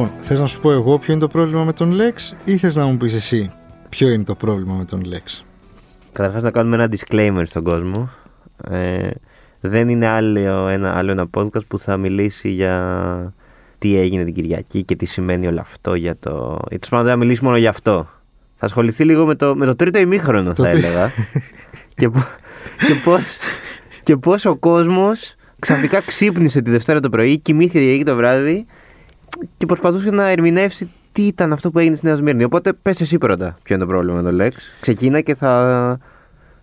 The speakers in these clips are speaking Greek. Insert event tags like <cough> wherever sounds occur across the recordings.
Λοιπόν, θες να σου πω εγώ ποιο είναι το πρόβλημα με τον Lex ή θες να μου πεις εσύ ποιο είναι το πρόβλημα με τον Lex; Καταρχάς να κάνουμε ένα disclaimer στον κόσμο. Ε, δεν είναι άλλο ένα, άλλο ένα podcast που θα μιλήσει για τι έγινε την Κυριακή και τι σημαίνει όλο αυτό για το. Ή τέλος πάντων δεν θα μιλήσει μόνο για αυτό. Θα ασχοληθεί λίγο με το, με το τρίτο ημίχρονο, Το θα τρί- έλεγα. και, πο- και πώς, και πώς ο κόσμος ξαφνικά ξύπνησε τη Δευτέρα το πρωί, κοιμήθηκε εκεί το βράδυ και προσπαθούσε να ερμηνεύσει τι ήταν αυτό που έγινε στη Νέα Σμύρνη. Οπότε πες εσύ πρώτα ποιο είναι το πρόβλημα με τον Lex. Ξεκίνα και θα,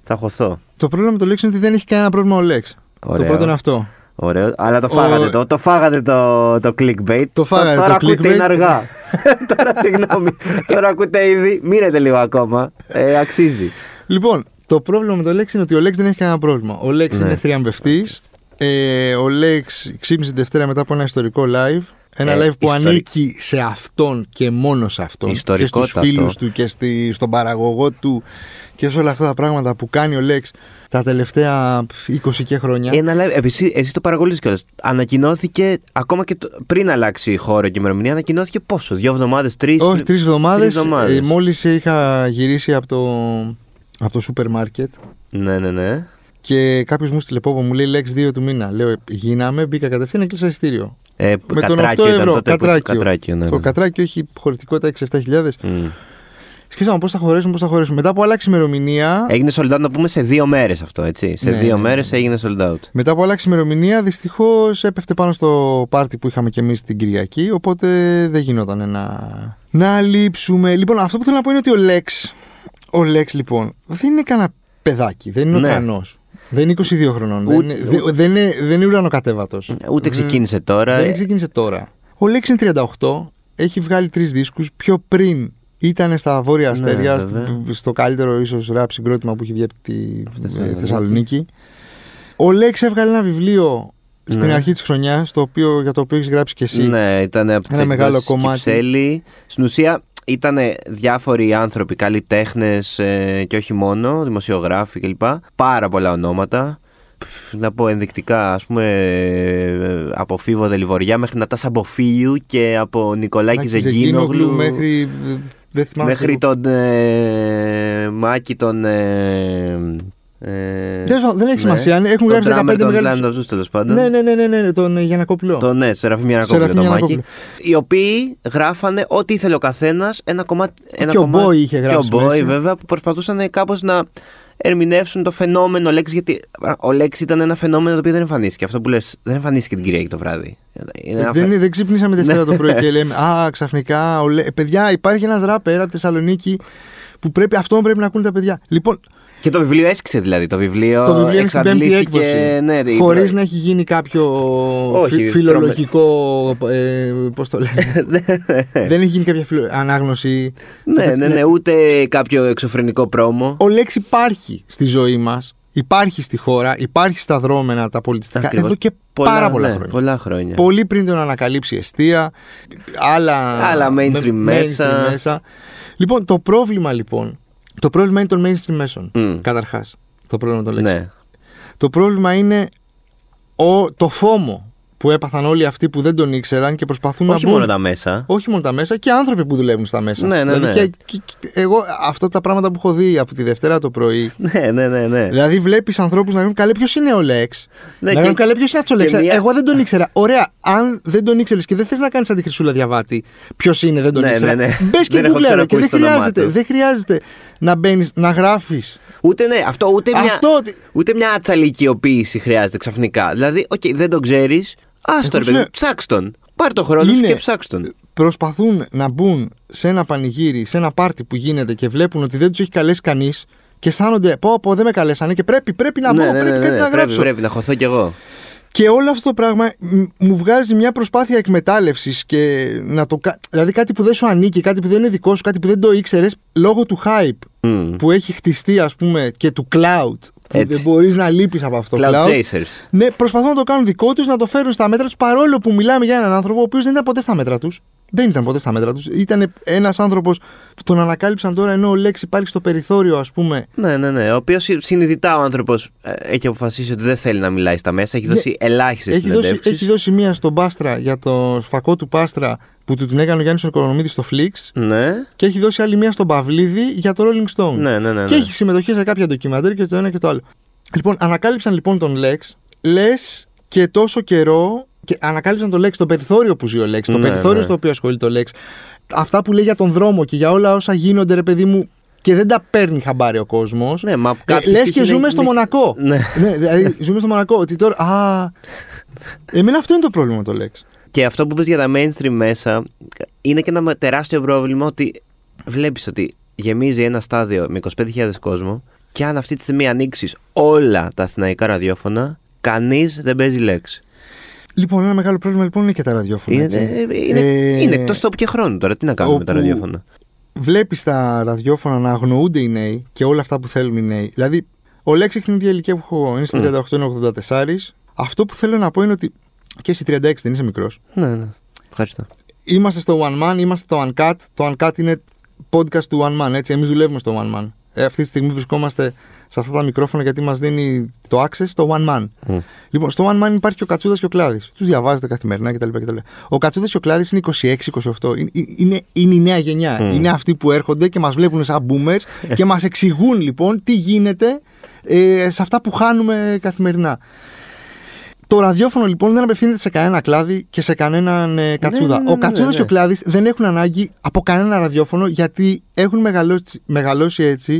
θα χωθώ. Το πρόβλημα με τον Lex είναι ότι δεν έχει κανένα πρόβλημα ο Lex. Το Ωραίο. πρώτο είναι αυτό. Ωραίο. Αλλά το Ο- φάγατε το, το φάγατε το, το clickbait. Το φάγατε τώρα το ακούτε, clickbait. είναι αργά. <laughs> τώρα συγγνώμη. τώρα ακούτε ήδη. Μείνετε λίγο ακόμα. Ε, αξίζει. Λοιπόν, το πρόβλημα με τον Lex είναι ότι ο Lex δεν έχει κανένα πρόβλημα. Ο Lex Ναι. είναι θριαμβευτής. Ε, ο Lex ξύπνησε τη Δευτέρα μετά από ένα ιστορικό live. Ένα Ε, live που ιστορι- ανήκει σε αυτόν και μόνο σε αυτόν. Και στους Ιστορικότατο. φίλους του και στη, στον παραγωγό του και σε όλα αυτά τα πράγματα που κάνει ο Lex τα τελευταία 20 και χρόνια. Ένα live. Επίση, εσύ το παρακολουθείς κιόλας. Ανακοινώθηκε ακόμα και το- πριν αλλάξει η χώρο και η ημερομηνία. Ανακοινώθηκε πόσο, δύο εβδομάδες, τρει. Όχι, τρεις εβδομάδε. Τρεις εβδομάδες. Ε, Μόλις είχα γυρίσει από το, από το σούπερ μάρκετ Ναι, ναι, ναι. Και κάποιος μου στείλε πόπο, μου λέει Lex 2 του μήνα. Λέω, γίναμε, μπήκα κατευθείαν, έκλεισα ειστήριο. Ε, Με τον 8 κατράκιο ήταν ευρώ. τότε που- Κατράκιο. κατράκιο, ναι, Το ναι. κατράκιο έχει χωρητικότητα 6-7 χιλιάδες. Μμ. Σκέφτομαι πώς θα χωρέσουμε, πώς θα χωρέσουμε. Μετά από αλλάξει ημερομηνία. Έγινε sold out να πούμε σε δύο μέρες αυτό, έτσι. Σε Ναι, δύο ναι, μέρες ναι. έγινε sold out. Μετά από αλλάξει ημερομηνία, δυστυχώς έπεφτε πάνω στο πάρτι που είχαμε κι εμείς την Κυριακή. Οπότε δεν γινόταν να. Να λείψουμε. Λοιπόν, αυτό που θέλω να πω είναι ότι ο Lex. Ο Lex, λοιπόν, δεν είναι κανένα παιδάκι. Δεν είναι Ναι. ο τρανό. Δεν είναι 22 χρονών. Ούτε- δεν, είναι, δε- δεν, είναι, δεν είναι ουρανοκατέβατος. Ούτε ξεκίνησε τώρα. Δεν Ε, ξεκίνησε τώρα. Ο Lex είναι 38. Έχει βγάλει τρεις δίσκους. Πιο πριν ήταν στα Βόρεια Ναι, Αστέρια, βέβαια. στο, στο καλύτερο ίσως ραπ συγκρότημα που έχει βγει από τη Θεσσαλονίκη. Θεσσαλονίκη. Ο Lex έβγαλε ένα βιβλίο στην Ναι. αρχή της χρονιάς, για το οποίο έχεις γράψει και εσύ. Ναι, ήταν από τις Ένα μεγάλο κομμάτι. Κυψέλη. Στην ουσία ήταν διάφοροι άνθρωποι, καλλιτέχνες ε, και όχι μόνο, δημοσιογράφοι κλπ. Πάρα πολλά ονόματα. Πφ, Να πω ενδεικτικά, ας πούμε, ε, από Φίβο Δελιβοριά μέχρι Νατάσα Μποφίλιου και από Νικολάκη Άκη Ζεγγίνογλου μέχρι. ε, Δεν θυμάμαι. μέχρι τον ε, Μάκη τον... Ε, ε, Τέλος πάντων, δεν έχει ναι. σημασία. Έχουν Τον γράψει drummer 15 των μεγάλου. Land of Zeus, τέλος πάντων. Ναι, ναι, ναι, ναι, ναι, τον Γιανακόπουλο. Το ναι, Σεραφείμ Γιανακόπουλο Σεραφείμ το Μάκη. Γιαννακόπουλο. Οι οποίοι γράφανε ό,τι ήθελε ο καθένας. Ένα κομμάτι. Ένα Και ο κομμάτι- Boy είχε γράψει Και ο Boy, μέσα. βέβαια, που προσπαθούσαν κάπως να ερμηνεύσουν το φαινόμενο Λέξη. Γιατί ο Λέξη ήταν ένα φαινόμενο το οποίο δεν εμφανίστηκε. Αυτό που λες, δεν εμφανίστηκε την Κυριακή το βράδυ. Είναι ένα Ε, δεν, φε- δεν ξύπνησαμε Δευτέρα το πρωί και <laughs> λέμε Α, ξαφνικά. Ο, Λε- ε, παιδιά, υπάρχει ένας ράπερ από τη Θεσσαλονίκη που πρέπει, αυτόν πρέπει να ακούνε τα παιδιά. Λοιπόν, Και το βιβλίο έσκησε δηλαδή. Το βιβλίο, το βιβλίο είναι στην πέμπτη εξαντλήθηκε, έκδοση. Ναι, η- Χωρίς να έχει γίνει κάποιο Όχι, φι- φιλολογικό. Ε, Πώς το λένε; <laughs> δεν έχει γίνει κάποια φιλο... ανάγνωση. ναι, ναι, ναι, ούτε κάποιο εξωφρενικό πρόμο. Ο Λέξ υπάρχει στη ζωή μας. Υπάρχει στη χώρα, υπάρχει στα δρόμενα τα πολιτιστικά Ακριβώς. εδώ και Πολλά, πάρα πολλά ναι, χρόνια. Πολλά χρόνια. Πολύ πριν τον ανακαλύψει η αιστεία, άλλα, Άλλα mainstream με- μέσα. Λοιπόν, το πρόβλημα λοιπόν, το πρόβλημα είναι των mainstream μέσων, Μμ. καταρχάς, το πρόβλημα των λέξεων. Ναι. Το πρόβλημα είναι ο, το φόμο που έπαθαν όλοι αυτοί που δεν τον ήξεραν και προσπαθούν Όχι να μπουν. μόνο τα μέσα. Όχι μόνο τα μέσα και άνθρωποι που δουλεύουν στα μέσα. Ναι, ναι, Δηλαδή ναι. και- και- και εγώ αυτά τα πράγματα που έχω δει από τη Δευτέρα το πρωί. Ναι, ναι, ναι. ναι. Δηλαδή βλέπεις ανθρώπους να γράφουν καλέ ποιος είναι ο Λέξ; Ναι, να και- γράφουν καλέ ποιος είναι αυτός ο και Λέξ; μία- Εγώ δεν τον ήξερα. Ωραία, αν δεν τον ήξερες και δεν θες να κάνεις σαν τη Χρυσούλα Διαβάτη, ποιος είναι, δεν τον Ναι, ήξερα. ναι, ναι. Μπες και Δεν έχω γκουγκλάρε και ξανακούσει δεν το όνομά χρειάζεται, του. δεν χρειάζεται να μπαίνεις, να γράφεις. Ούτε ναι, αυτό, ούτε, μια, Αυτό ότι- ούτε μια ατσαλικιοποίηση χρειάζεται ξαφνικά. Δηλαδή, οκ, δεν τον ξέρεις. Άστο, Εγώ ρε παιδί, σου ψάξ τον. Πάρ το χρόνο σου Είναι- και ψάξ τον. Προσπαθούν να μπουν σε ένα πανηγύρι, σε ένα πάρτι που γίνεται και βλέπουν ότι δεν τους έχει καλέσει κανείς και αισθάνονται, πω, πω, δεν με καλέσανε και πρέπει, πρέπει να μπω, ναι, ναι, πρέπει ναι, κάτι ναι, να πρέπει, γράψω. πρέπει να χωθώ κι εγώ. Και όλο αυτό το πράγμα μ, μου βγάζει μια προσπάθεια εκμετάλλευσης και να το. κα- Δηλαδή κάτι που δεν σου ανήκει, κάτι που δεν είναι δικό σου, κάτι που δεν το ήξερες λόγω του hype Μμ. που έχει χτιστεί, ας πούμε, και του cloud. Που Έτσι. δεν μπορείς να λείπεις από αυτό το Cloud cloud. chasers. Ναι, προσπαθούν να το κάνουν δικό τους, να το φέρουν στα μέτρα τους, παρόλο που μιλάμε για έναν άνθρωπο ο οποίος δεν ήταν ποτέ στα μέτρα τους. Δεν ήταν ποτέ στα μέτρα τους. Ήταν ένας άνθρωπος που τον ανακάλυψαν τώρα ενώ ο Λέξ υπάρχει στο περιθώριο, ας πούμε. Ναι, ναι, ναι. Ο οποίος συνειδητά ο άνθρωπος έχει αποφασίσει ότι δεν θέλει να μιλάει στα μέσα. Έχει δώσει ελάχιστες έχει δώσει, έχει δώσει μία στον Πάστρα για το σφακό του Πάστρα που του την έκανε ο Γιάννης Οικονομίδης στο Flix. Ναι. Και έχει δώσει άλλη μία στον Παυλίδη για το Rolling Stone. Ναι, ναι, ναι, Και ναι. έχει συμμετοχή σε κάποια ντοκιμαντέρ και το ένα και το άλλο. Λοιπόν, ανακάλυψαν λοιπόν τον Λέξ. Λες και τόσο καιρό. Και ανακάλυψαν τον Λέξ, το περιθώριο που ζει ο Λέξ, το Ναι, περιθώριο ναι. στο οποίο ασχολείται ο Λέξ. Αυτά που λέει για τον δρόμο και για όλα όσα γίνονται, ρε παιδί μου, και δεν τα παίρνει χαμπάρι ο κόσμος. Ναι, μα Ε, κάποιος Λες της και είναι- ζούμε στο είναι- Μονακό. Ναι. ναι, δηλαδή ζούμε στο Μονακό. Ότι τώρα. Α. Εμένα αυτό είναι το πρόβλημα με το Λέξ. Και αυτό που πες για τα mainstream μέσα είναι και ένα τεράστιο πρόβλημα ότι βλέπεις ότι γεμίζει ένα στάδιο με 25.000 κόσμο και αν αυτή τη στιγμή ανοίξεις όλα τα αθηναϊκά ραδιόφωνα, κανείς δεν παίζει λέξη. Λοιπόν, ένα μεγάλο πρόβλημα λοιπόν είναι και τα ραδιόφωνα. Είναι, έτσι. είναι, Ε, είναι εκτός τόπου και χρόνου τώρα. Τι να κάνουμε με τα όπου- ραδιόφωνα; Βλέπεις τα ραδιόφωνα να αγνοούνται οι νέοι και όλα αυτά που θέλουν οι νέοι. Δηλαδή, ο Λέξ έχει την ίδια ηλικία που έχω εγώ. Είναι στη 38, είναι 84. Αυτό που θέλω να πω είναι ότι. Και εσύ 36 δεν είσαι μικρός. Ναι, ναι. Ευχαριστώ. Είμαστε στο One Man, είμαστε στο Uncut. Το Uncut είναι podcast του One Man, έτσι. Εμείς δουλεύουμε στο One Man. Ε, αυτή τη στιγμή βρισκόμαστε σε αυτά τα μικρόφωνα γιατί μας δίνει το access στο One Man. Μμ. Λοιπόν, στο One Man υπάρχει και ο Κατσούδας και ο Κλάδης. Τους διαβάζετε καθημερινά κτλ. κτλ. Ο Κατσούδας και ο Κλάδης είναι 26-28. Είναι, είναι, είναι η νέα γενιά. Μμ. Είναι αυτοί που έρχονται και μας βλέπουν σαν boomers <laughs> και μας εξηγούν λοιπόν τι γίνεται ε, σε αυτά που χάνουμε καθημερινά. Το ραδιόφωνο λοιπόν δεν απευθύνεται σε κανένα κλάδι και σε κανέναν ε, κατσούδα. ναι, ναι, ο ναι, κατσούδας ναι. και ο κλάδης δεν έχουν ανάγκη από κανένα ραδιόφωνο γιατί έχουν μεγαλώσει, μεγαλώσει έτσι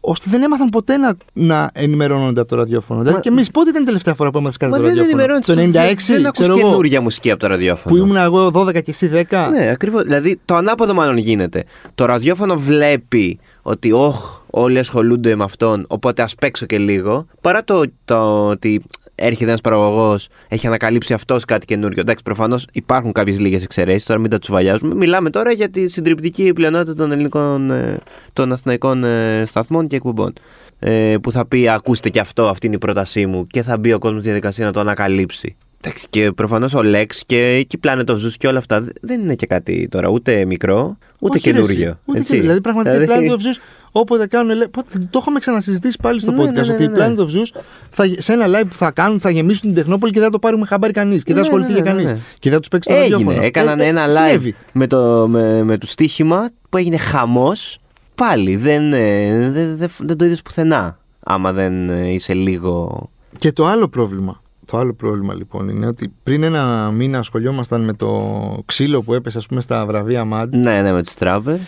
ώστε δεν έμαθαν ποτέ να, να ενημερώνονται από το ραδιόφωνο. Δηλαδή Μα- και εμείς πότε ήταν η τελευταία φορά που έμαθες κάτι Μα από το δεν ραδιόφωνο; ενημερώνεις. Το 96, Δεν ακούς ξέρω εγώ, καινούργια μουσική από το ραδιόφωνο. που ήμουν εγώ 12 και εσύ 10. Ναι, ακριβώς. Δηλαδή το ανάποδο μάλλον γίνεται. Το ραδιόφωνο βλέπει ότι όχ, όλοι ασχολούνται με αυτόν, οπότε ας παίξω και λίγο. Παρά το, το ότι έρχεται ένας παραγωγός, έχει ανακαλύψει αυτός κάτι καινούριο. Εντάξει, προφανώς υπάρχουν κάποιες λίγες εξαιρέσεις, τώρα μην τα τσουβαλιάζουμε. Μιλάμε τώρα για τη συντριπτική πλειονότητα των ελληνικών, ε, των αθηναϊκών ε, σταθμών και εκπομπών. Ε, που θα πει, ακούστε και αυτό, αυτή είναι η πρότασή μου, και θα μπει ο κόσμος στη διαδικασία να το ανακαλύψει. Εντάξει, και προφανώς ο Lex και η Planet of Zeus και όλα αυτά δεν είναι και κάτι τώρα ούτε μικρό, ούτε Όχι, ρε, καινούργιο. εσύ. Ούτε έτσι. καινούργιο. Δηλαδή, πραγματικά η Δηλαδή, Planet of Zeus, όποτε κάνουν. λέ- πότε- Το είχαμε ξανασυζητήσει πάλι στο Ναι, podcast ναι, ναι, ότι η ναι. Planet of Zeus θα, σε ένα live που θα κάνουν θα γεμίσουν την Τεχνόπολη και δεν θα το πάρουμε χαμπάρι κανείς. Και δεν Ναι, θα ασχοληθεί ναι, για ναι, κανείς. ναι. Και δεν θα τους παίξει το Έγινε, ραδιόφωνο. έκαναν Ε, ε, ένα live συνέβη. με το, με, με το στοίχημα που έγινε χαμός Πάλι δεν, ε, δεν, δεν, δεν το είδες πουθενά άμα δεν ε, είσαι λίγο... Και το άλλο πρόβλημα. Το άλλο πρόβλημα λοιπόν είναι ότι πριν ένα μήνα ασχολιόμασταν με το ξύλο που έπεσε ας πούμε στα βραβεία MAD Ναι, ναι, με τους trappers.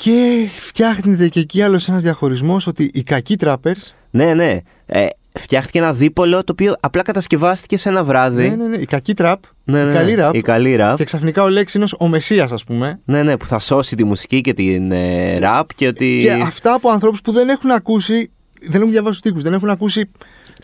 Και φτιάχνεται και εκεί άλλος ένας διαχωρισμός ότι οι κακοί trappers Ναι, ναι. Ε, φτιάχτηκε ένα δίπολο το οποίο απλά κατασκευάστηκε σε ένα βράδυ. ναι, ναι, ναι, οι κακοί trap, Ναι, οι ναι, καλοί rap Η καλή rap. και ξαφνικά ο Λέξ είναι ο Μεσσίας ας πούμε Ναι, ναι, που θα σώσει τη μουσική και την ε, rap και ότι. και αυτά από ανθρώπους που δεν έχουν ακούσει δεν έχουν διαβάσει τους στίχους, δεν έχουν ακούσει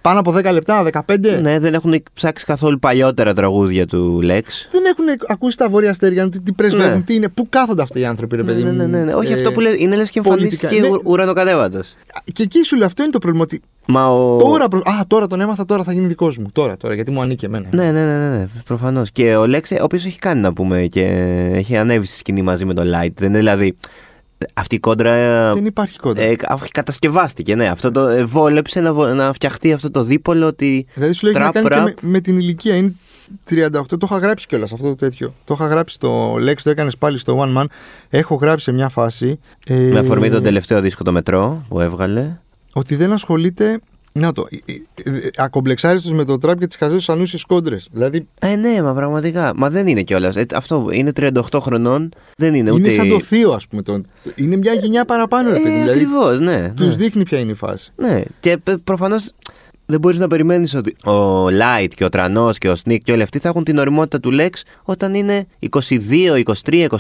πάνω από 10 λεπτά, 15 Ναι, δεν έχουν ψάξει καθόλου παλιότερα τραγούδια του Lex. δεν έχουν ακούσει τα βόρεια αστέρια, τι, τι πρεσβεύουν, Ναι. τι είναι, πού κάθονται αυτοί οι άνθρωποι, ρε παιδί Ναι, μου. ναι, ναι, ναι. Όχι Ε, αυτό που λέει, είναι λες και πολιτικά. εμφανίστηκε Ναι. ναι. ουρανοκατέβατος. Και εκεί σου λέω, αυτό είναι το πρόβλημα. Ότι Μα ο. τώρα, προ- Α, τώρα τον έμαθα, τώρα θα γίνει δικός μου. Τώρα, τώρα, γιατί μου ανήκει εμένα. Ναι, ναι, ναι, ναι, ναι προφανώς. Και ο Λέξ, ο οποίος έχει κάνει να πούμε και έχει ανέβει στη σκηνή μαζί με τον Light. Δεν είναι δηλαδή. Αυτή η κόντρα. ε, Δεν υπάρχει κόντρα. ε, κα- κατασκευάστηκε, ναι. Αυτό το ε, βόλεψε να, βο- να φτιαχτεί αυτό το δίπολο ότι. δηλαδή σου λέει έχει να trap, κάνει και rap. με, με την ηλικία. Είναι 38, το είχα γράψει κιόλας αυτό το τέτοιο. Το είχα γράψει στο Lex, το έκανες πάλι στο One Man. Έχω γράψει σε μια φάση. ε, Με αφορμή τον τελευταίο δίσκο το μετρό που έβγαλε. Ότι δεν ασχολείται. Να το. ε, ε, ε, Ακομπλεξάριστος με το τραπ και τις χαζές ανούσιες κόντρες. Δηλαδή Ε, ναι, μα πραγματικά. Μα δεν είναι κιόλας. αυτό είναι 38 χρονών. Δεν είναι ούτε. είναι σαν το θείο, ας πούμε. Το, είναι μια γενιά παραπάνω, ρε παιδί. Ε, δηλαδή Ακριβώς, ναι. τους ναι. δείχνει ποια είναι η φάση. Ναι, και προφανώς δεν μπορείς να περιμένεις ότι ο Light και ο Trannos και ο Snik και όλοι αυτοί θα έχουν την ωριμότητα του Lex όταν είναι 22, 23, 25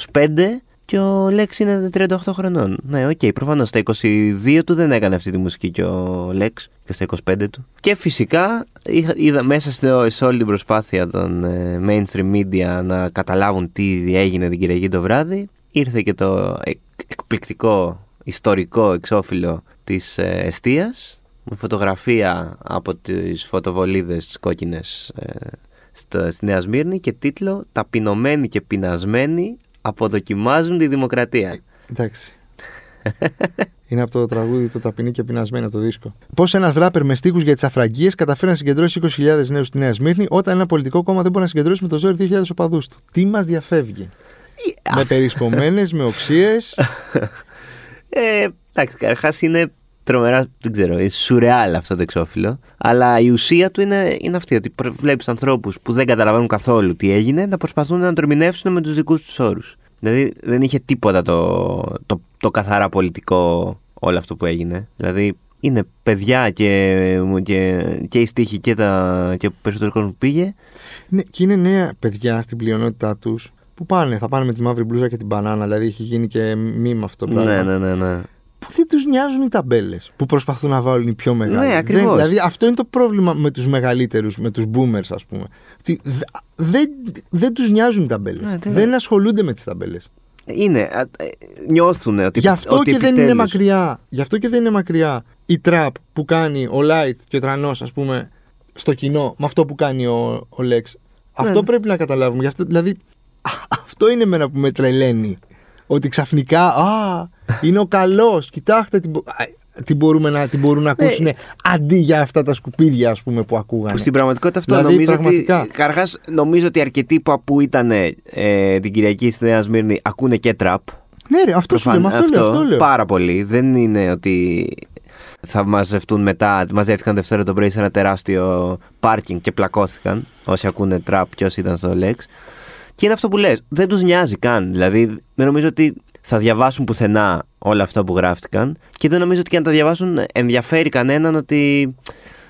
και ο Lex είναι 38 χρονών. Ναι, ok, okay, προφανώς στα 22 του δεν έκανε αυτή τη μουσική και ο Lex και στα 25 του. Και φυσικά είχα, είδα μέσα σε, σε όλη την προσπάθεια των ε, mainstream media να καταλάβουν τι έγινε την Κυριακή το βράδυ. Ήρθε και το εκ- εκπληκτικό ιστορικό εξώφυλλο της ε, εστίας με φωτογραφία από τις φωτοβολίδες τις κόκκινες ε, στο, στη Νέα Σμύρνη και τίτλο «Ταπεινωμένοι και πεινασμένοι αποδοκιμάζουν τη δημοκρατία. Εντάξει. <laughs> Είναι από το τραγούδι το ταπεινή και πεινασμένο το δίσκο. Πώς ένας ράπερ με στίχους για τις αφραγγείε καταφέρει να συγκεντρώσει 20.000 νέους στη Νέα Σμύρνη, όταν ένα πολιτικό κόμμα δεν μπορεί να συγκεντρώσει με το ζόρι 2.000 οπαδούς του. Τι μας διαφεύγει; με περισπομένες, με οξύες; <laughs> Ε, εντάξει, καταρχάς είναι τρομερά, δεν ξέρω, είναι σουρεάλ αυτό το εξώφυλλο. Αλλά η ουσία του είναι, είναι αυτή, ότι βλέπεις ανθρώπους που δεν καταλαβαίνουν καθόλου τι έγινε να προσπαθούν να το ερμηνεύσουν με τους δικούς τους όρους. Δηλαδή δεν είχε τίποτα το, το, το καθαρά πολιτικό όλο αυτό που έγινε. Δηλαδή είναι παιδιά και, και, και οι στίχοι και, τα, και ο περισσότερος κόσμος που πήγε. Ναι, και είναι νέα παιδιά στην πλειονότητά τους που πάνε. Θα πάνε με τη μαύρη μπλούζα και την μπανάνα. Δηλαδή έχει γίνει και μήμα αυτό το πράγμα. Ναι, ναι, ναι. ναι. Που δεν τους νοιάζουν οι ταμπέλες που προσπαθούν να βάλουν οι πιο μεγάλοι. Ναι, ακριβώς. δηλαδή αυτό είναι το πρόβλημα με τους μεγαλύτερους, με τους boomers, ας πούμε. Ότι δε- δεν δεν τους νοιάζουν οι ταμπέλες. Ναι, τι- δεν ασχολούνται με τις ταμπέλες. Είναι, α, ε, νιώθουν ότι, Γι' αυτό ότι και δεν είναι επιτέλους- μακριά. Γι' αυτό και δεν είναι μακριά η τραπ που κάνει ο Light και ο Τρανός, ας πούμε, στο κοινό με αυτό που κάνει ο, ο Lex. Αυτό Ναι. πρέπει να καταλάβουμε. Γι' αυτό, δηλαδή, α, <laughs> αυτό είναι εμένα που με τρελαίνει. Ότι ξαφνικά, α, είναι ο καλός. Κοιτάξτε τι, μπο- α, τι, μπορούμε να, τι μπορούν να Ναι. ακούσουν αντί για αυτά τα σκουπίδια, ας πούμε, που ακούγανε. Που στην πραγματικότητα αυτό Δηλαδή, νομίζω πραγματικά. ότι. Καταρχάς, νομίζω ότι αρκετοί που, που ήταν ε, την Κυριακή στη Νέα Σμύρνη ακούνε και τραπ. Ναι, ρε, αυτό σου λέω, με αυτό, λέω, αυτό λέω. Πάρα πολύ. Δεν είναι ότι θα μαζευτούν μετά. Μαζεύτηκαν Δευτέρα το πρωί σε ένα τεράστιο πάρκινγκ και πλακώθηκαν. Όσοι ακούνε τραπ και όσοι ήταν στο Lex. Και είναι αυτό που λες, δεν τους νοιάζει καν. Δηλαδή δεν νομίζω ότι θα διαβάσουν πουθενά όλα αυτά που γράφτηκαν και δεν νομίζω ότι και αν τα διαβάσουν ενδιαφέρει κανέναν ότι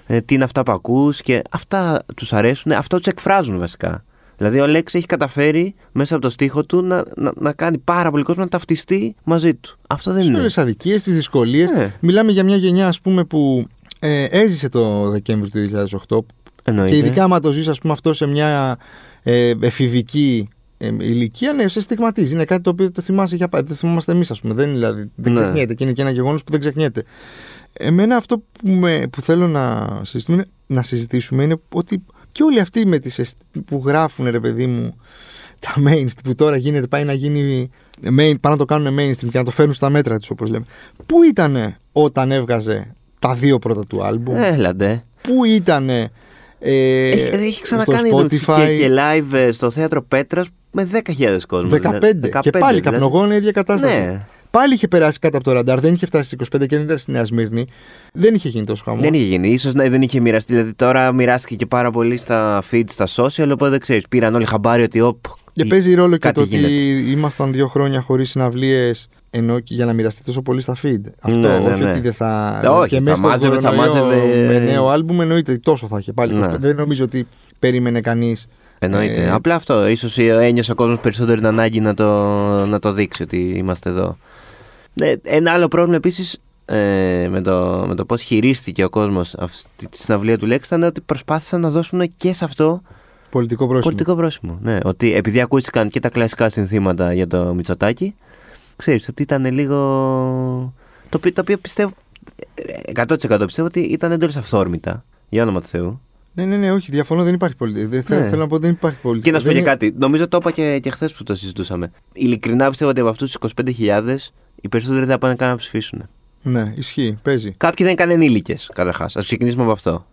ε, τι είναι αυτά που ακούς και αυτά τους αρέσουν, αυτό τους εκφράζουν βασικά. Δηλαδή ο Λέξ έχει καταφέρει μέσα από το στίχο του να, να, να κάνει πάρα πολύ κόσμο να ταυτιστεί μαζί του. Αυτό δεν Σε είναι. όλες τις αδικίες, τις δυσκολίες. Ναι. Μιλάμε για μια γενιά, ας πούμε, που ε, έζησε το Δεκέμβριο του 2008 Εννοείται. Και ειδικά άμα το ζεις ας πούμε αυτό σε μια ε, εφηβική ε, ηλικία, ναι, σε στιγματίζει. Είναι κάτι το οποίο το θυμάσαι για πάντα. Το θυμόμαστε εμείς, ας πούμε. Δεν, είναι, δηλαδή, δεν Ναι. ξεχνιέται. Και είναι και ένα γεγονός που δεν ξεχνιέται. Εμένα αυτό που, με, που θέλω να συζητήσουμε, είναι- να συζητήσουμε είναι ότι και όλοι αυτοί με τις, αισθ- που γράφουν, ρε παιδί μου, τα mainstream που τώρα γίνεται, πάει να γίνει main, πάνε να το κάνουν mainstream και να το φέρουν στα μέτρα τους όπως λέμε. Πού ήτανε όταν έβγαζε τα δύο πρώτα του άλμπουμ, Έλαντε. πού ήτανε ε, Έχει, έχει ξανακάνει στο το και, Spotify και live ε, στο θέατρο Πέτρας με 10.000 κόσμο. 15, δηλαδή. και πάλι δηλαδή. καπνογόνα ίδια κατάσταση. Ναι. Πάλι είχε περάσει κάτω από το ραντάρ, δεν είχε φτάσει στις 25 και δεν ήταν στη Νέα Σμύρνη. Δεν είχε γίνει τόσο χαμό. Δεν είχε γίνει. σω να δεν είχε μοιραστεί. Δηλαδή τώρα μοιράστηκε και πάρα πολύ στα feed, στα social. Οπότε δεν ξέρεις. Πήραν όλοι χαμπάρι ότι. Οπ, Και η- παίζει ρόλο και κάτι το ότι γίνεται. ήμασταν δύο χρόνια χωρίς συναυλίες ενώ και για να μοιραστεί τόσο πολύ στα feed. Αυτό, Ναι, ναι, όχι ναι. ότι δεν θα. Όχι, και θα μέσα στον μάζευε, θα κορονοϊό μάζευε. Με νέο άλμπουμ εννοείται τόσο θα είχε πάλι. Ναι. Δεν νομίζω ότι περίμενε κανείς. Εννοείται. Ε, Απλά αυτό. ίσως ένιωσε ο κόσμος περισσότερο την ανάγκη να το, να το δείξει ότι είμαστε εδώ. Ναι, ένα άλλο πρόβλημα επίσης ε, με το, με το πώς χειρίστηκε ο κόσμος αυτή τη συναυλία του Λέξη ήταν ότι προσπάθησαν να δώσουν και σε αυτό Πολιτικό πρόσωπο. πολιτικό πρόσημο. Ναι, ότι επειδή ακούστηκαν και τα κλασικά συνθήματα για το Μητσοτάκι, ξέρεις ότι ήταν λίγο. Το οποίο, το οποίο πιστεύω. 100% πιστεύω ότι ήταν εντελώς αυθόρμητα. Για όνομα του Θεού. Ναι, ναι, ναι, όχι, διαφωνώ, δεν υπάρχει πολιτικό. Δεν θε- Ναι. Θέλω να πω δεν υπάρχει πολιτικό. Και να σου πω Δεν και είναι- κάτι. Νομίζω το είπα και, και χθες που το συζητούσαμε. Ειλικρινά πιστεύω ότι από αυτούς τους 25.000 οι περισσότεροι δεν θα πάνε καν να ψηφίσουν. Ναι, ισχύει, παίζει. Κάποιοι δεν είναι καν ενήλικες, καταρχάς. Α ξεκινήσουμε από αυτό.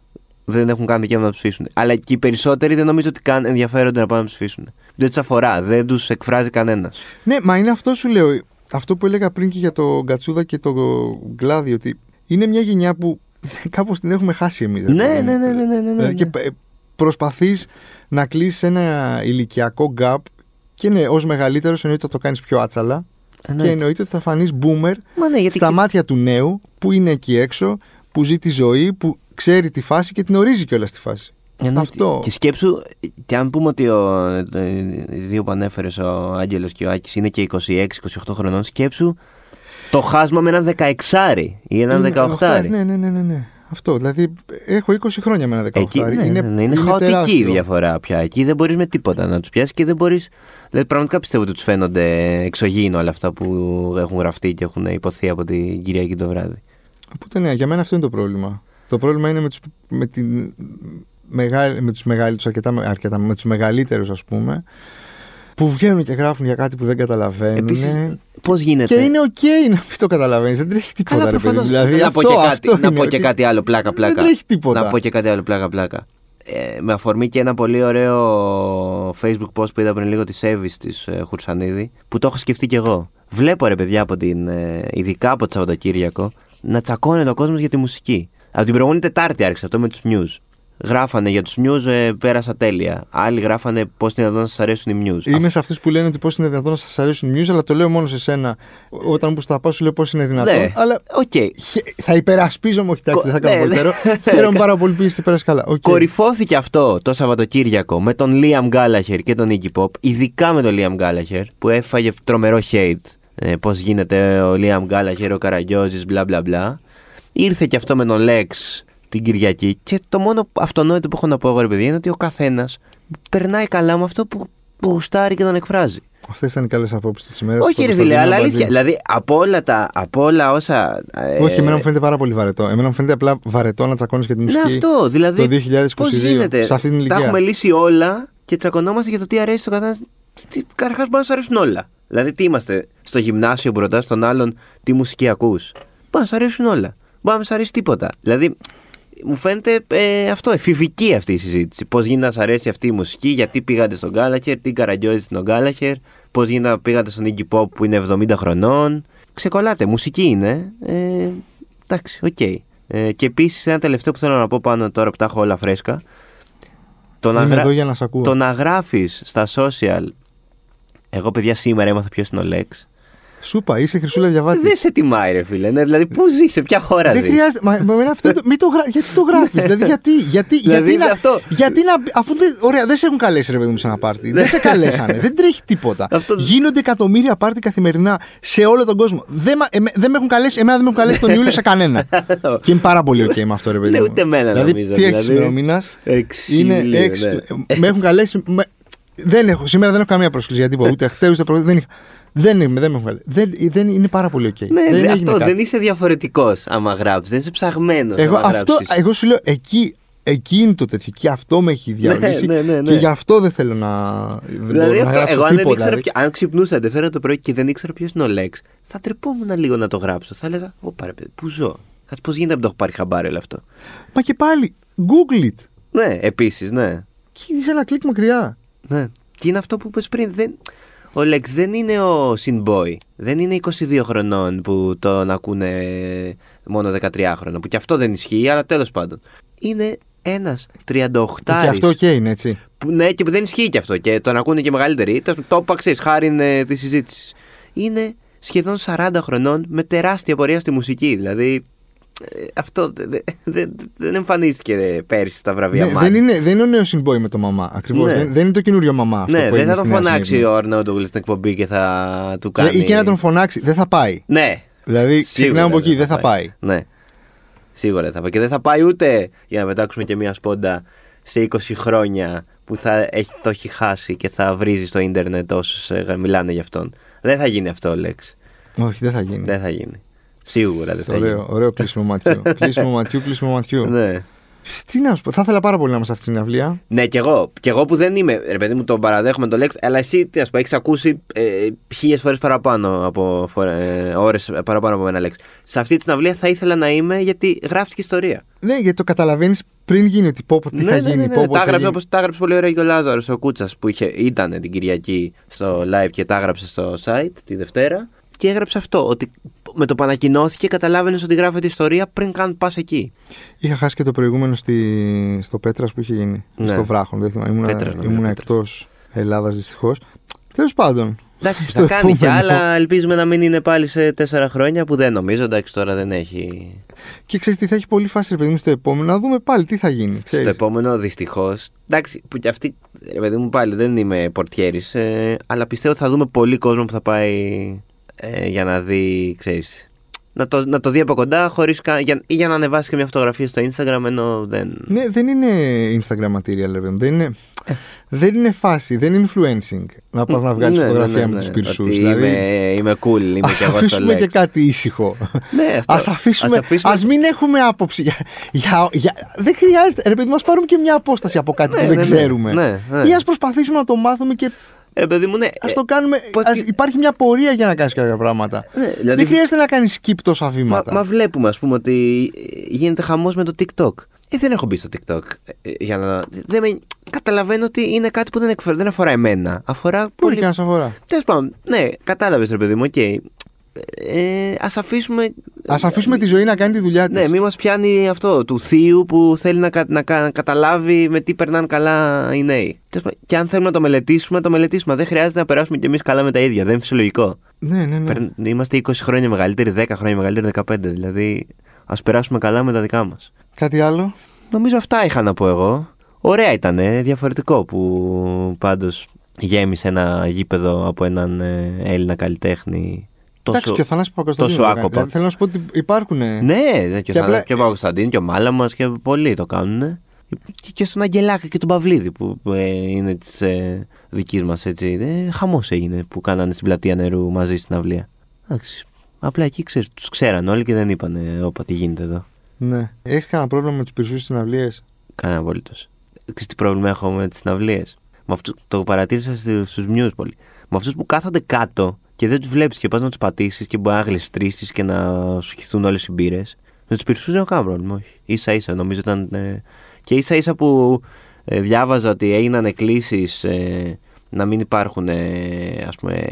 Δεν έχουν καν δικαίωμα να ψηφίσουν. Αλλά και οι περισσότεροι δεν νομίζω ότι καν ενδιαφέρονται να πάνε να ψηφίσουν. Δεν τους αφορά, δεν τους εκφράζει κανένας. Ναι, μα είναι αυτό σου λέω. Αυτό που έλεγα πριν και για το Γκατσούδα και το Γκλάδι, ότι είναι μια γενιά που <laughs> κάπως την έχουμε χάσει εμείς. ρε Ναι, παιδί ναι, μου. ναι, ναι, ναι, ναι, Δηλαδή ναι. και ε, προσπαθείς να κλείσεις ένα ηλικιακό gap και ναι, ως μεγαλύτερος εννοείται ότι θα το κάνεις πιο άτσαλα και Εννοείται. εννοείται ότι θα φανείς boomer Μα ναι, γιατί στα και- μάτια του νέου που είναι εκεί έξω, που ζει τη ζωή, που ξέρει τη φάση και την ορίζει κιόλας τη φάση. Εννοείται. αυτό. Και σκέψου, και αν πούμε ότι ο, ε, οι δύο που ανέφερες, ο Άγγελος και ο Άκης, είναι και 26-28 χρονών, σκέψου το χάσμα με έναν 16 ή έναν Είναι 18. Ναι, ναι, ναι, ναι, ναι. Αυτό. Δηλαδή, έχω 20 χρόνια με ένα 18. Εκεί ναι, είναι, ναι, ναι, είναι, χαοτική τεράστιο. η διαφορά πια. Εκεί δεν μπορείς με τίποτα να τους πιάσεις και δεν μπορεί. Δηλαδή, πραγματικά πιστεύω ότι τους φαίνονται εξωγήινο όλα αυτά που έχουν γραφτεί και έχουν υποθεί από την Κυριακή το βράδυ. Οπότε ναι, για μένα αυτό είναι το πρόβλημα. Το πρόβλημα είναι με τους, με την, μεγάλη, με τους μεγαλύτερους, αρκετά, αρκετά, με τους μεγαλύτερους ας πούμε, που βγαίνουν και γράφουν για κάτι που δεν καταλαβαίνουν. Επίσης, πώς γίνεται; Και είναι οκ να μην το καταλαβαίνεις. Δεν τρέχει τίποτα. Καλά, ρε παιδί. προφανώς. Δηλαδή, να αυτό, πω και κάτι, αυτό να είναι πω και ότι κάτι άλλο πλάκα-πλάκα. Δεν τρέχει τίποτα. Να πω και κάτι άλλο πλάκα-πλάκα. Ε, με αφορμή και ένα πολύ ωραίο facebook post που είδα πριν λίγο της Εύης της ε, Χουρσανίδη, που το έχω σκεφτεί κι εγώ. Βλέπω ρε παιδιά από την, ε, ειδικά από το Σαββατοκύριακο, να τσακώνεται ο κόσμος για τη μουσική. Από την προηγούμενη Τετάρτη άρχισε αυτό με τους Muse. Γράφανε για τους Muse, ε, πέρασα τέλεια. Άλλοι γράφανε πώς είναι δυνατόν να σας αρέσουν οι Muse. Είμαι σε αυτούς που λένε ότι πώς είναι δυνατόν να σας αρέσουν οι Muse, αλλά το λέω μόνο σε σένα. Όταν μου στα πάω, σου λέω πώς είναι δυνατόν. Ναι, Αλλά οκ. χε- θα υπερασπίζομαι, όχι εντάξει, Κο- δεν θα κάνω ναι, πολύ ναι. περό. <laughs> Χαίρομαι πάρα πολύ που πήγες και πέρασες καλά. Οκ. Κορυφώθηκε αυτό το Σαββατοκύριακο με τον Liam Gallagher και τον Iggy Pop, ειδικά με τον Liam Gallagher που έφαγε τρομερό hate. Ε, Πώς γίνεται ο Liam Gallagher, ο Καραγκιόζης, μπλα μπλα μπλα. Ήρθε και αυτό με τον Lex την Κυριακή και το μόνο αυτονόητο που έχω να πω εγώ ρε παιδιά είναι ότι ο καθένας περνάει καλά με αυτό που, που γουστάρει και τον εκφράζει. Αυτές ήταν οι καλές απόψεις της ημέρας. Όχι ρε φίλε, αλλά αλήθεια. Δηλαδή από όλα, τα, από όλα όσα. ε, Όχι, εμένα μου φαίνεται πάρα πολύ βαρετό. Εμένα μου φαίνεται απλά βαρετό να τσακώνεις για τη Ναι, μουσική. αυτό. Δηλαδή, το 2022, πώς γίνεται; σε αυτή την Τα ηλικία. έχουμε λύσει όλα και τσακωνόμαστε για το τι αρέσει στον καθένας. Καταρχά, μπορεί να σου αρέσουν όλα. Δηλαδή, τι είμαστε στο γυμνάσιο που ρωτά τον άλλον τι μουσική ακούς. Μπορεί να σου αρέσουν όλα. Μπορεί να μην σου αρέσει τίποτα. Δηλαδή, μου φαίνεται ε, αυτό, εφηβική αυτή η συζήτηση. Πώς γίνεται να σας αρέσει αυτή η μουσική, γιατί πήγατε στον Gallagher, τι καραγκιόζη στον Gallagher, πώς γίνεται να πήγατε στον Iggy Pop που είναι 70 χρονών. Ξεκολλάτε, μουσική είναι. Ε, εντάξει, οκ. Ε, και επίσης ένα τελευταίο που θέλω να πω πάνω τώρα που τα έχω όλα φρέσκα. Το να, Είμαι γρα... εδώ για να σε ακούω. το να γράφεις στα social. Εγώ, παιδιά, σήμερα έμαθα ποιος είναι ο Λέξ. Σούπα, είσαι χρυσούλα διαβάτη. Δεν σε τιμάει, ρε φίλε. Ναι, δηλαδή, πού ζεις, σε ποια χώρα Δεν ζεις; χρειάζεται. Μα, μα εμένα αυτό το, μην το γρα... Γιατί το γράφεις, δηλαδή γιατί. γιατί, Δηλαδή, γιατί, να, αυτό- γιατί να. Αφού δεν, ωραία, δεν σε έχουν καλέσει ρε παιδί μου σε ένα πάρτι. δεν σε καλέσανε. δεν τρέχει τίποτα. Αυτό- Γίνονται εκατομμύρια πάρτι καθημερινά σε όλο τον κόσμο. Δεν, μα- εμέ- δεν με έχουν καλέσει, εμένα δεν με έχουν καλέσει τον Ιούλιο σε κανένα. <laughs> και είμαι πάρα πολύ OK με αυτό, ρε παιδί. Ναι, μου. ούτε εμένα δηλαδή, νομίζω, Τι έχεις δηλαδή. σήμερα ο μήνα. Έξι Είναι Ιουλίου, 6. ναι. του- Με έχουν καλέσει. Με- δεν έχω, σήμερα δεν έχω καμία πρόσκληση για τίποτα. Ούτε χτες ούτε προ- Δεν, είχα- δεν, είμαι, δεν με έχουν καλέσει. Δεν, δεν είναι πάρα πολύ OK. Ναι, δεν δε- έγινε αυτό κάτι. δεν είσαι διαφορετικός άμα γράψεις. Δεν είσαι ψαγμένος. Εγώ, άμα αυτό, γράψεις. εγώ σου λέω εκεί, εκεί είναι το τέτοιο. Και αυτό με έχει διαολύσει. ναι, ναι, ναι. Και γι' αυτό δεν θέλω να. δεν Δηλαδή μπορώ να αυτό, γράψω εγώ αν, δεν τίποτα, ήξερα δηλαδή. ποιο- αν ξυπνούσα Δευτέρα το πρωί και δεν ήξερα ποιος είναι ο Λέξ, θα τρεπόμουν λίγο να το γράψω. Θα έλεγα, Ω πάρε παιδί, πού ζω; Κάτσε πώς γίνεται να το έχω πάρει χαμπάρι όλο αυτό; Μα και πάλι, Google it. Ναι, επίσης, ναι. Και είσαι ένα κλικ μακριά. Ναι. Και είναι αυτό που είπες πριν. Δεν... Ο Λέξ δεν είναι ο Sinboy. Δεν είναι 22 χρονών που τον ακούνε μόνο 13 χρονών. Που και αυτό δεν ισχύει, αλλά τέλος πάντων. Είναι ένας 38 Και αυτό οκ είναι έτσι. Που, ναι, και που δεν ισχύει και αυτό. Και τον ακούνε και μεγαλύτεροι. Το, το είπα, ξέρεις, χάρη ε, της συζήτησης. Είναι σχεδόν 40 χρονών με τεράστια πορεία στη μουσική. Δηλαδή. Ε, αυτό δε- δε- δε- δεν εμφανίστηκε πέρσι στα βραβεία Ναι, Mad. δεν, είναι, δεν είναι ο νέος συμπόη με το μαμά. Ακριβώς. Ναι. Δεν, δεν είναι το καινούριο μαμά αυτό Ναι, που δεν έγινε θα τον στη Νέα φωνάξει Σμύρνη. ο Αρνόντογλου στην εκπομπή και θα του Και- κάνει. Ή και να τον φωνάξει. Δεν θα πάει. Ναι. Δηλαδή, Σίγουρα ξεκινάμε από εκεί, δεν θα πάει. Ναι. Σίγουρα δεν θα πάει. Και δεν θα πάει ούτε για να πετάξουμε και μία σπόντα σε 20 χρόνια που θα έχει, το έχει χάσει και θα βρίζει στο ίντερνετ όσους μιλάνε για αυτόν. Δεν θα γίνει αυτό, Λέξ. Όχι, δεν θα γίνει. Δεν θα γίνει. Σίγουρα δεν θα Ωραίο, γίνει. ωραίο κλείσιμο ματιού. <laughs> κλείσιμο ματιού, κλείσιμο ματιού. Ναι. Τι να σου πω, θα ήθελα πάρα πολύ να είμαστε αυτή στην αυλία. Ναι, κι εγώ. Κι εγώ που δεν είμαι, ρε παιδί μου, τον παραδέχομαι τον Λέξ, αλλά εσύ τι να σου πω, έχεις ακούσει ε, χίλιες φορές παραπάνω από ε, ώρες παραπάνω από ένα Λέξ. Σε αυτή τη συναυλία θα ήθελα να είμαι γιατί γράφτηκε ιστορία. Ναι, γιατί το καταλαβαίνεις πριν γίνει ότι πω, πω τι θα γίνει. πω, πω, Τα τι θα έγραψε γίνει. όπως τα έγραψε πολύ ωραία και ο Λάζαρος ο Κούτσας που είχε, ήταν την Κυριακή στο live και τα έγραψε στο site τη Δευτέρα. Και έγραψε αυτό, ότι με το που ανακοινώθηκε καταλάβαινες ότι γράφεται ιστορία πριν καν πας εκεί. Είχα χάσει και το προηγούμενο στη, στο Πέτρας που είχε γίνει. Ναι. Στο Βράχον. Δεν θυμάμαι. Ήμουνα, Πέτρας, νομίζω, ήμουνα Πέτρας. εκτός Ελλάδας δυστυχώς. Τέλος πάντων. Εντάξει, στο θα κάνει κι επόμενο. άλλα. Ελπίζουμε να μην είναι πάλι σε τέσσερα χρόνια που δεν νομίζω. Εντάξει, τώρα δεν έχει. Και ξέρεις τι θα έχει πολύ φάση, ρε παιδί μου, στο επόμενο, να δούμε πάλι τι θα γίνει. Ξέρεις. Στο επόμενο δυστυχώς. Εντάξει, που κι αυτή. Ρε παιδί μου πάλι δεν είμαι πορτιέρης. Ε, αλλά πιστεύω ότι θα δούμε πολύ κόσμο που θα πάει ε, για να δει, ξέρεις, να το, να το δει από κοντά χωρίς κα, για, ή για να ανεβάσει και μια φωτογραφία στο Instagram ενώ δεν. Ναι, δεν είναι Instagram material, ρε παιδί μου. Δεν είναι, δεν είναι φάση, δεν είναι influencing. Να πας να βγάλεις Ναι, ναι, φωτογραφία ναι, με ναι, τους πυρσούς. ότι Δηλαδή, είμαι, είμαι cool, είμαι ας και εγώ στο αφήσουμε και Lex. κάτι ήσυχο. Ναι, αυτό. Ας αφήσουμε, Ας αφήσουμε- ας μην έχουμε άποψη. Για, για, για, δεν χρειάζεται. Ρε παιδί, μας πάρουμε και μια απόσταση από κάτι Ναι, που δεν ναι, ναι. ξέρουμε. Ναι, ναι. Ή ας προσπαθήσουμε να το μάθουμε και Ε, παιδί μου, ναι. Ας το κάνουμε. πώς ας- τι- υπάρχει μια πορεία για να κάνεις κάποια πράγματα. Ναι, δηλαδή- Δεν χρειάζεται να κάνεις skip τόσα Μα, βήματα. μα βλέπουμε, ας πούμε, ότι γίνεται χαμός με το TikTok. Ε, δεν έχω μπει στο TikTok. ε, για να... δεν με... Καταλαβαίνω ότι είναι κάτι που δεν, εκφέρει, δεν αφορά εμένα. Αφορά Μπορεί πολύ. και να σε αφορά. Τέλος πάντων, ναι, κατάλαβες, ρε παιδί μου, οκ. Ε, Ας αφήσουμε. Ας αφήσουμε τη ζωή να κάνει τη δουλειά της. Ναι, μην μας πιάνει αυτό του θείου που θέλει να, κα- να, κα- να καταλάβει με τι περνάνε καλά οι νέοι. Τέλος πάντων, Και αν θέλουμε να το μελετήσουμε, το μελετήσουμε. Δεν χρειάζεται να περάσουμε κι εμείς καλά με τα ίδια. Δεν είναι φυσιολογικό. ναι, ναι. ναι. Περν- Είμαστε 20 χρόνια μεγαλύτεροι, 10 χρόνια μεγαλύτεροι, 15. Δηλαδή, ας περάσουμε καλά με τα δικά μας. Κάτι άλλο; Νομίζω αυτά είχα να πω εγώ. Ωραία ήταν, διαφορετικό που πάντως γέμισε ένα γήπεδο από έναν ε, Έλληνα καλλιτέχνη. Εντάξει, και ο Θανάσης Παπακοσταντίνου. τόσο το κάνει. άκοπα. Δηλαδή, θέλω να σου πω ότι υπάρχουν. Ναι, ναι, και, Και ο απλά- Θανάσης και ο Παπακοσταντίνου και ο Μάλαμας και πολλοί το κάνουν. Και, και στον Αγγελάκα και τον Παυλίδη που ε, είναι της ε, δικής μας έτσι. Ε, Χαμός έγινε που κάνανε στην πλατεία νερού μαζί στην αυλία. Εντάξει. Απλά εκεί ξέρεις, τους ξέραν όλοι και δεν είπαν όπα τι γίνεται εδώ. Ναι. Έχεις κανένα πρόβλημα με τους πυρσούς συναυλίε. Κανένα απολύτω. Ξέρεις τι πρόβλημα έχω με τις συναυλίε. Το παρατήρησα στους νιου πολύ. Με αυτούς που κάθονται κάτω και δεν τους βλέπεις και πας να τους πατήσεις και μπορεί να γλιστρήσεις και να σου χυθούν όλες οι μπύρες. Με τους πυρσού δεν έχω κανένα πρόβλημα. Όχι. σα ίσα νομίζω ήταν. ε, και ίσα ίσα που ε, διάβαζα ότι έγιναν εκκλήσεις ε, να μην υπάρχουν ε, ας πούμε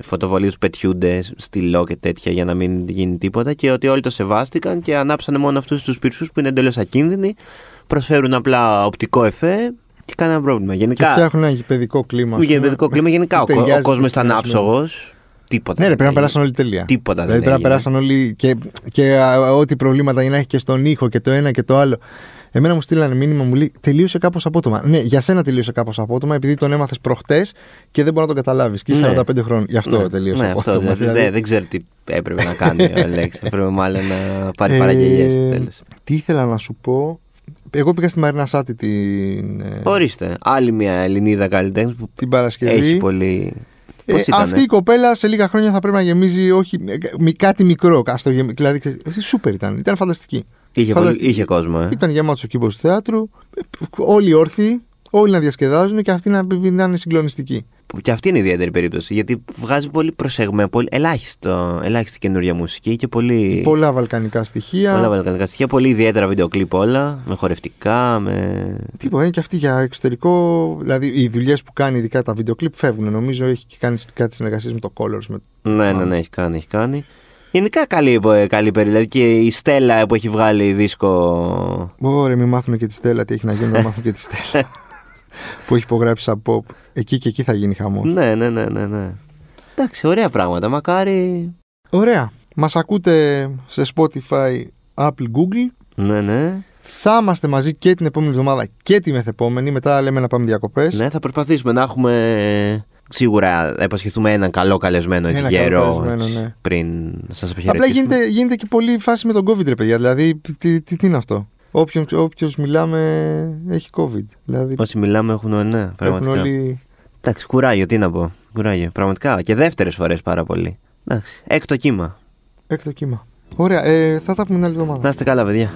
φωτοβολίες που πετιούνται στυλό και τέτοια για να μην γίνει τίποτα και ότι όλοι το σεβάστηκαν και ανάψανε μόνο αυτούς τους πυρσούς που είναι εντελώς ακίνδυνοι προσφέρουν απλά οπτικό εφέ και κανένα πρόβλημα. Και Γενικά, φτιάχνουν ένα γηπαιδικό κλίμα. ας για πούμε, παιδικό κλίμα, γενικά ο, που κο- ο ταιριάζει κόσμος στο ήταν συνδυασμένο. άψογος. Τίποτα. Ναι, ρε, δεν πρέπει να έγινε. περάσουν όλοι τέλεια. Τίποτα Δηλαδή δεν πρέπει να έγινε. περάσαν όλοι και, και α, ό,τι προβλήματα για να έχει και στον ήχο και το ένα και το άλλο. Εμένα μου στείλανε μήνυμα, μου λέει τελείωσε κάπως απότομα. Ναι, για σένα τελείωσε κάπως απότομα, επειδή τον έμαθες προχτές και δεν μπορεί να τον καταλάβεις. Και είσαι Ναι. 45 χρόνια. Γι' αυτό ναι, τελείωσε ναι, απότομα. αυτό, δηλαδή, δεν, δεν ξέρω τι έπρεπε να κάνει ο <laughs> Αλέξη. Έπρεπε μάλλον να πάρει Ε, παραγγελίες τέλος. Τι ήθελα να σου πω. Εγώ πήγα στη Μαρίνα Σάτι την, ε, Ορίστε, άλλη μια Ελληνίδα καλλιτέχνη που την Παρασκευή. έχει πολύ. Ε, Πώς ήτανε; αυτή η κοπέλα σε λίγα χρόνια θα πρέπει να γεμίζει όχι, ε, μη- κάτι μικρό. Ας το γεμ- δηλαδή, ξέρεις, ε, σούπερ ήταν. Ήταν φανταστική. Είχε, πολύ, φανταστική. είχε κόσμο, ε. Ήταν γεμάτος ο κήπος του θεάτρου. ε, Όλοι όρθιοι, όλοι να διασκεδάζουν και αυτή να, να είναι συγκλονιστική. Που Και αυτή είναι η ιδιαίτερη περίπτωση. Γιατί βγάζει πολύ προσεγμένο, πολύ ελάχιστο, ελάχιστη καινούργια μουσική και πολύ. Πολλά βαλκανικά στοιχεία. Πολλά βαλκανικά στοιχεία, πολύ ιδιαίτερα βίντεο κλιπ όλα, με χορευτικά, με. Τίποτα, είναι και αυτή για εξωτερικό. Δηλαδή, οι δουλειές που κάνει, ειδικά τα βίντεο κλιπ, φεύγουν. Νομίζω έχει και κάνει κάτι συνεργασίες με το Colors. Με... Ναι, ναι, ναι, έχει κάνει, έχει κάνει. Γενικά καλή, ε, καλή περί. Δηλαδή και η Στέλλα που έχει βγάλει δίσκο. Ωραία, μην μάθουν και τη Στέλλα τι έχει να γίνει, να μάθουν και τη Στέλλα. <laughs> που έχει υπογράψει από pop. Εκεί και εκεί θα γίνει χαμός. Ναι, ναι, ναι, ναι, ναι. Εντάξει, ωραία πράγματα. Μακάρι. Ωραία. Μας ακούτε σε Spotify, Apple, Google. Ναι, ναι. Θα είμαστε μαζί και την επόμενη εβδομάδα και τη μεθεπόμενη. Μετά λέμε να πάμε διακοπές. Ναι, θα προσπαθήσουμε να έχουμε. ε, Σίγουρα να υποσχεθούμε έναν καλό καλεσμένο έτσι Ένα καλό γερό καλεσμένο, έτσι, ναι. πριν σας Απλά αποχαιρετήσουμε. γίνεται, γίνεται και πολύ φάση με τον COVID, ρε παιδιά. Δηλαδή, τι, τι, τι είναι αυτό; Όποιον, όποιος μιλάμε έχει COVID. Δηλαδή, Όσοι μιλάμε έχουν, ναι, έχουν πραγματικά. όλοι. Εντάξει, κουράγιο, τι να πω. Κουράγιο, πραγματικά. Και δεύτερες φορές πάρα πολύ. Εντάξει, έκτο κύμα. Έκτο κύμα. Ωραία, ε, θα τα πούμε την άλλη εβδομάδα. Να είστε καλά, παιδιά.